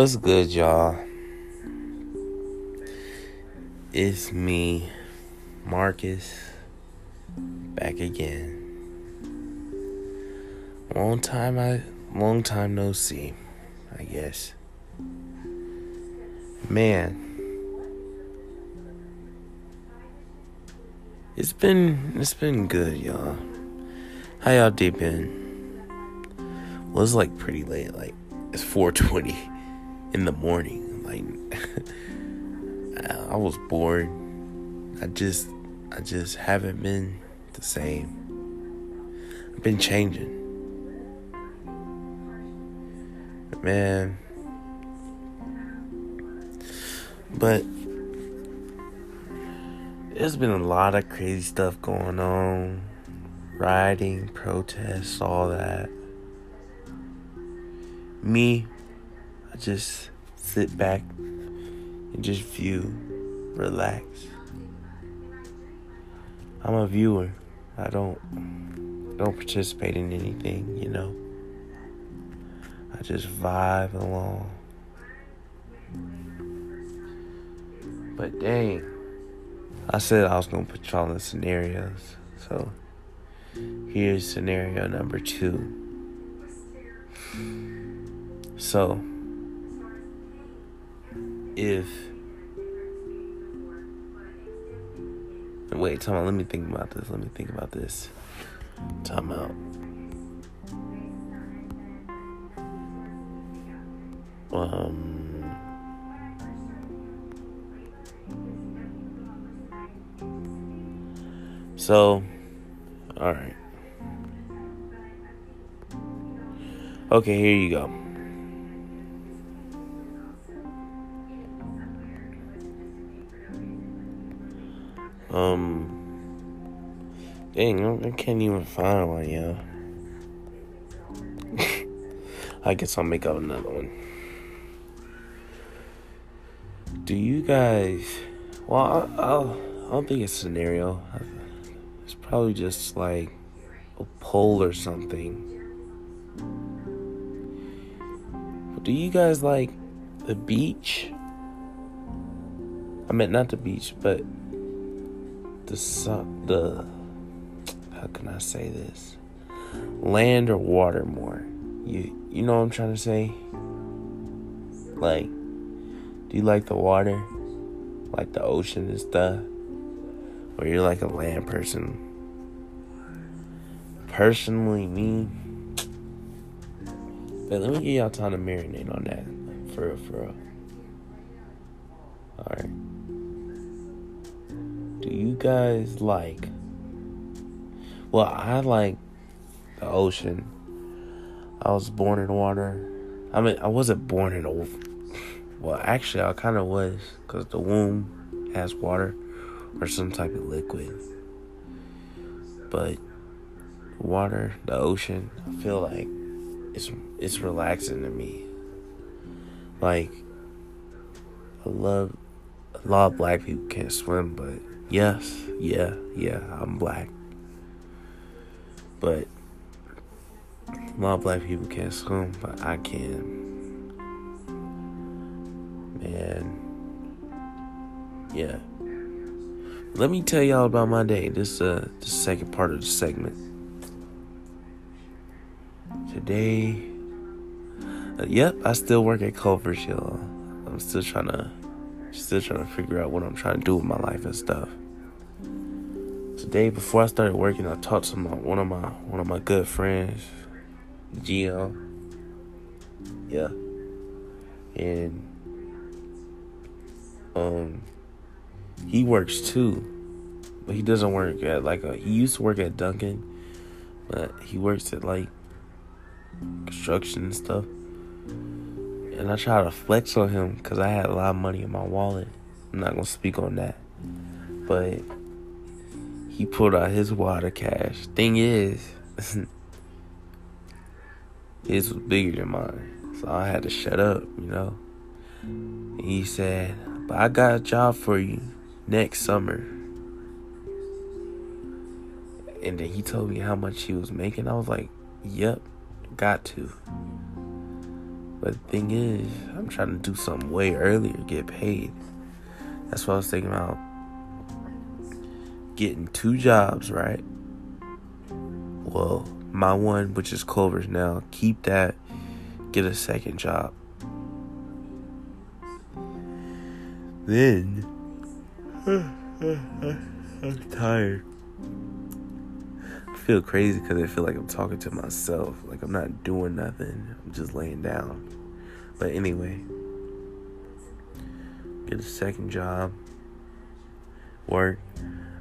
What's good, y'all? It's me, Marcus, back again. Long time I long time no see, I guess. Man. It's been it's been good, y'all. How y'all day been? Well, it's like pretty late, like it's 420 in the morning. Like I was bored. I just I just haven't been the same. I've been changing. Man. But there's been a lot of crazy stuff going on. Rioting, protests, all that. Me, I just sit back and just view, relax. I'm a viewer. I don't don't participate in anything, you know. I just vibe along. But dang, I said I was gonna put y'all in scenarios. So here's scenario number two. So if wait, time out, let me think about this. Let me think about this. Time out. Um So, all right. Okay, here you go. Um, dang, I can't even find one, yeah. I guess I'll make up another one. Do you guys? Well, I, I'll, I don't think it's a scenario. It's probably just like a poll or something. Do you guys like the beach? I meant not the beach, but the sun, the how can I say this? Land or water more? You you know what I'm trying to say? Like, do you like the water, like the ocean and stuff, or you're like a land person? Personally, me. But let me give y'all time to marinate on that, for real, for real. All right. Do you guys like? Well, I like the ocean. I was born in water. I mean, I wasn't born in a. Well, actually, I kind of was, cause the womb has water or some type of liquid. But water, the ocean, I feel like it's it's relaxing to me. Like I love a lot of black people can't swim, but yes, yeah, yeah, I'm black. But a lot of black people can't swim, but I can. Man, yeah. Let me tell y'all about my day. This uh the second part of the segment. Today, uh, yep, I still work at Culver's, y'all. I'm still trying to, still trying to figure out what I'm trying to do with my life and stuff. Today, before I started working, I talked to my one of my one of my good friends, Gio. Yeah, and um, he works too, but he doesn't work at like a. He used to work at Dunkin', but he works at like construction and stuff. And I try to flex on him because I had a lot of money in my wallet. I'm not gonna speak on that, but he pulled out his water cash. Thing is, his was bigger than mine, so I had to shut up, you know. He said, "But I got a job for you next summer." And then he told me how much he was making. I was like, "Yep." got to. But the thing is, I'm trying to do something way earlier, get paid. That's what I was thinking about. Getting two jobs, right? Well, my one, which is Culver's now, keep that, get a second job. Then, I'm tired. I feel crazy because I feel like I'm talking to myself. Like I'm not doing nothing. I'm just laying down. But anyway, get a second job, work.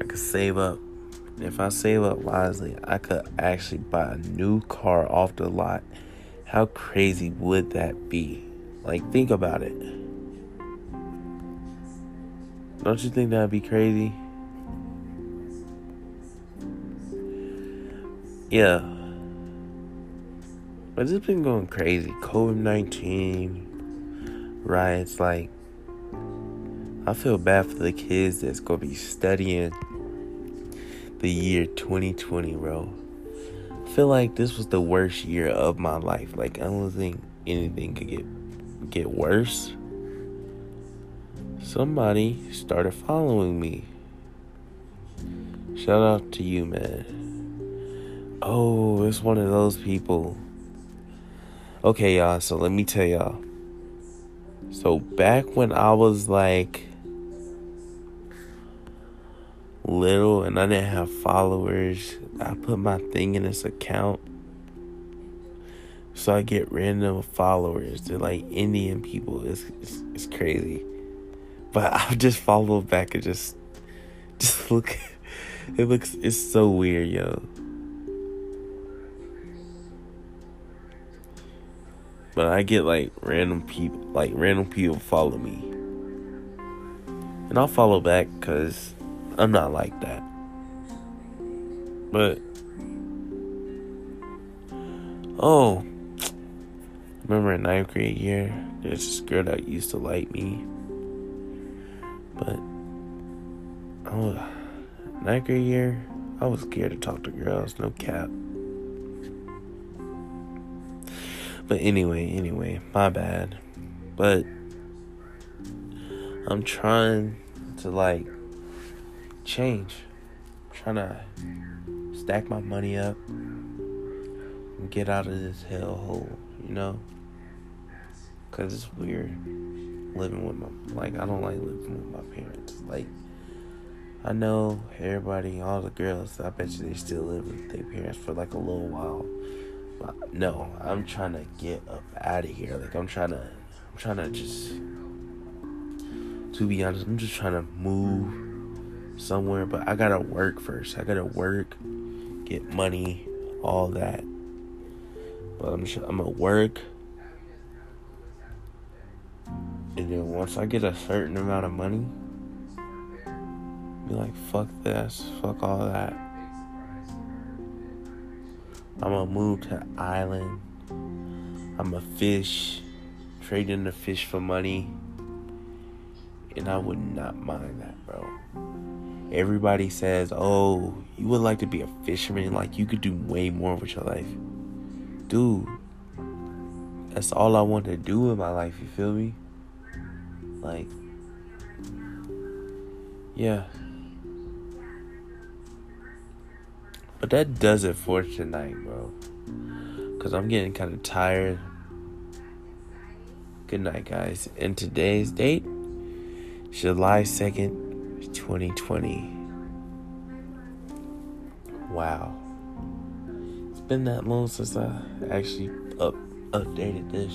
I could save up. If I save up wisely, I could actually buy a new car off the lot. How crazy would that be? Like, think about it. Don't you think that'd be crazy? Yeah. But it's been going crazy. COVID 19, riots. Like, I feel bad for the kids that's to be studying the year 2020, bro. I feel like this was the worst year of my life. Like, I don't think anything could get get worse. Somebody started following me. Shout out to you, man. Oh, it's one of those people. Okay, y'all, so let me tell y'all. So, back when I was like little and I didn't have followers, I put my thing in this account. So I get random followers. They're like Indian people. It's, it's, it's crazy. But I just follow back and just just look it looks it's so weird, yo. But I get like random people, like random people follow me. And I'll follow back because I'm not like that. But, oh, remember in ninth grade year, there's this girl that used to like me. But, oh, ninth grade year, I was scared to talk to girls, no cap. But anyway, anyway, my bad. But I'm trying to like change. I'm trying to stack my money up and get out of this hellhole, you know? Cause it's weird living with my like I don't like living with my parents. Like I know everybody, all the girls, I bet you they still live with their parents for like a little while But no, I'm trying to get up out of here. Like I'm trying to, I'm trying to just, to be honest, I'm just trying to move somewhere. But I gotta work first. I gotta work, get money, all that. But I'm, I'm gonna work, and then once I get a certain amount of money, be like, fuck this, fuck all that. I'm gonna move to an island. I'm a fish, trading the fish for money. And I would not mind that, bro. Everybody says, oh, you would like to be a fisherman. Like, you could do way more with your life. Dude, that's all I want to do in my life, you feel me? Like, yeah. But that does it for tonight, bro. Because I'm getting kind of tired. Good night, guys. And today's date, July 2nd, 2020. Wow. It's been that long since I actually up updated this.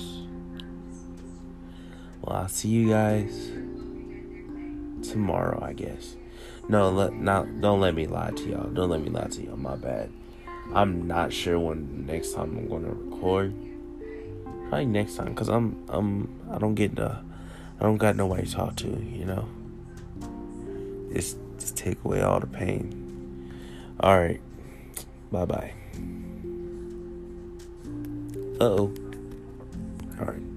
Well, I'll see you guys tomorrow, I guess. No, let not don't let me lie to y'all. Don't let me lie to y'all. My bad. I'm not sure when next time I'm gonna record. Probably next time, cause I'm I'm I don't get the I don't got nobody to talk to. You know. Just just take away all the pain. All right. Bye bye. Uh oh. All right.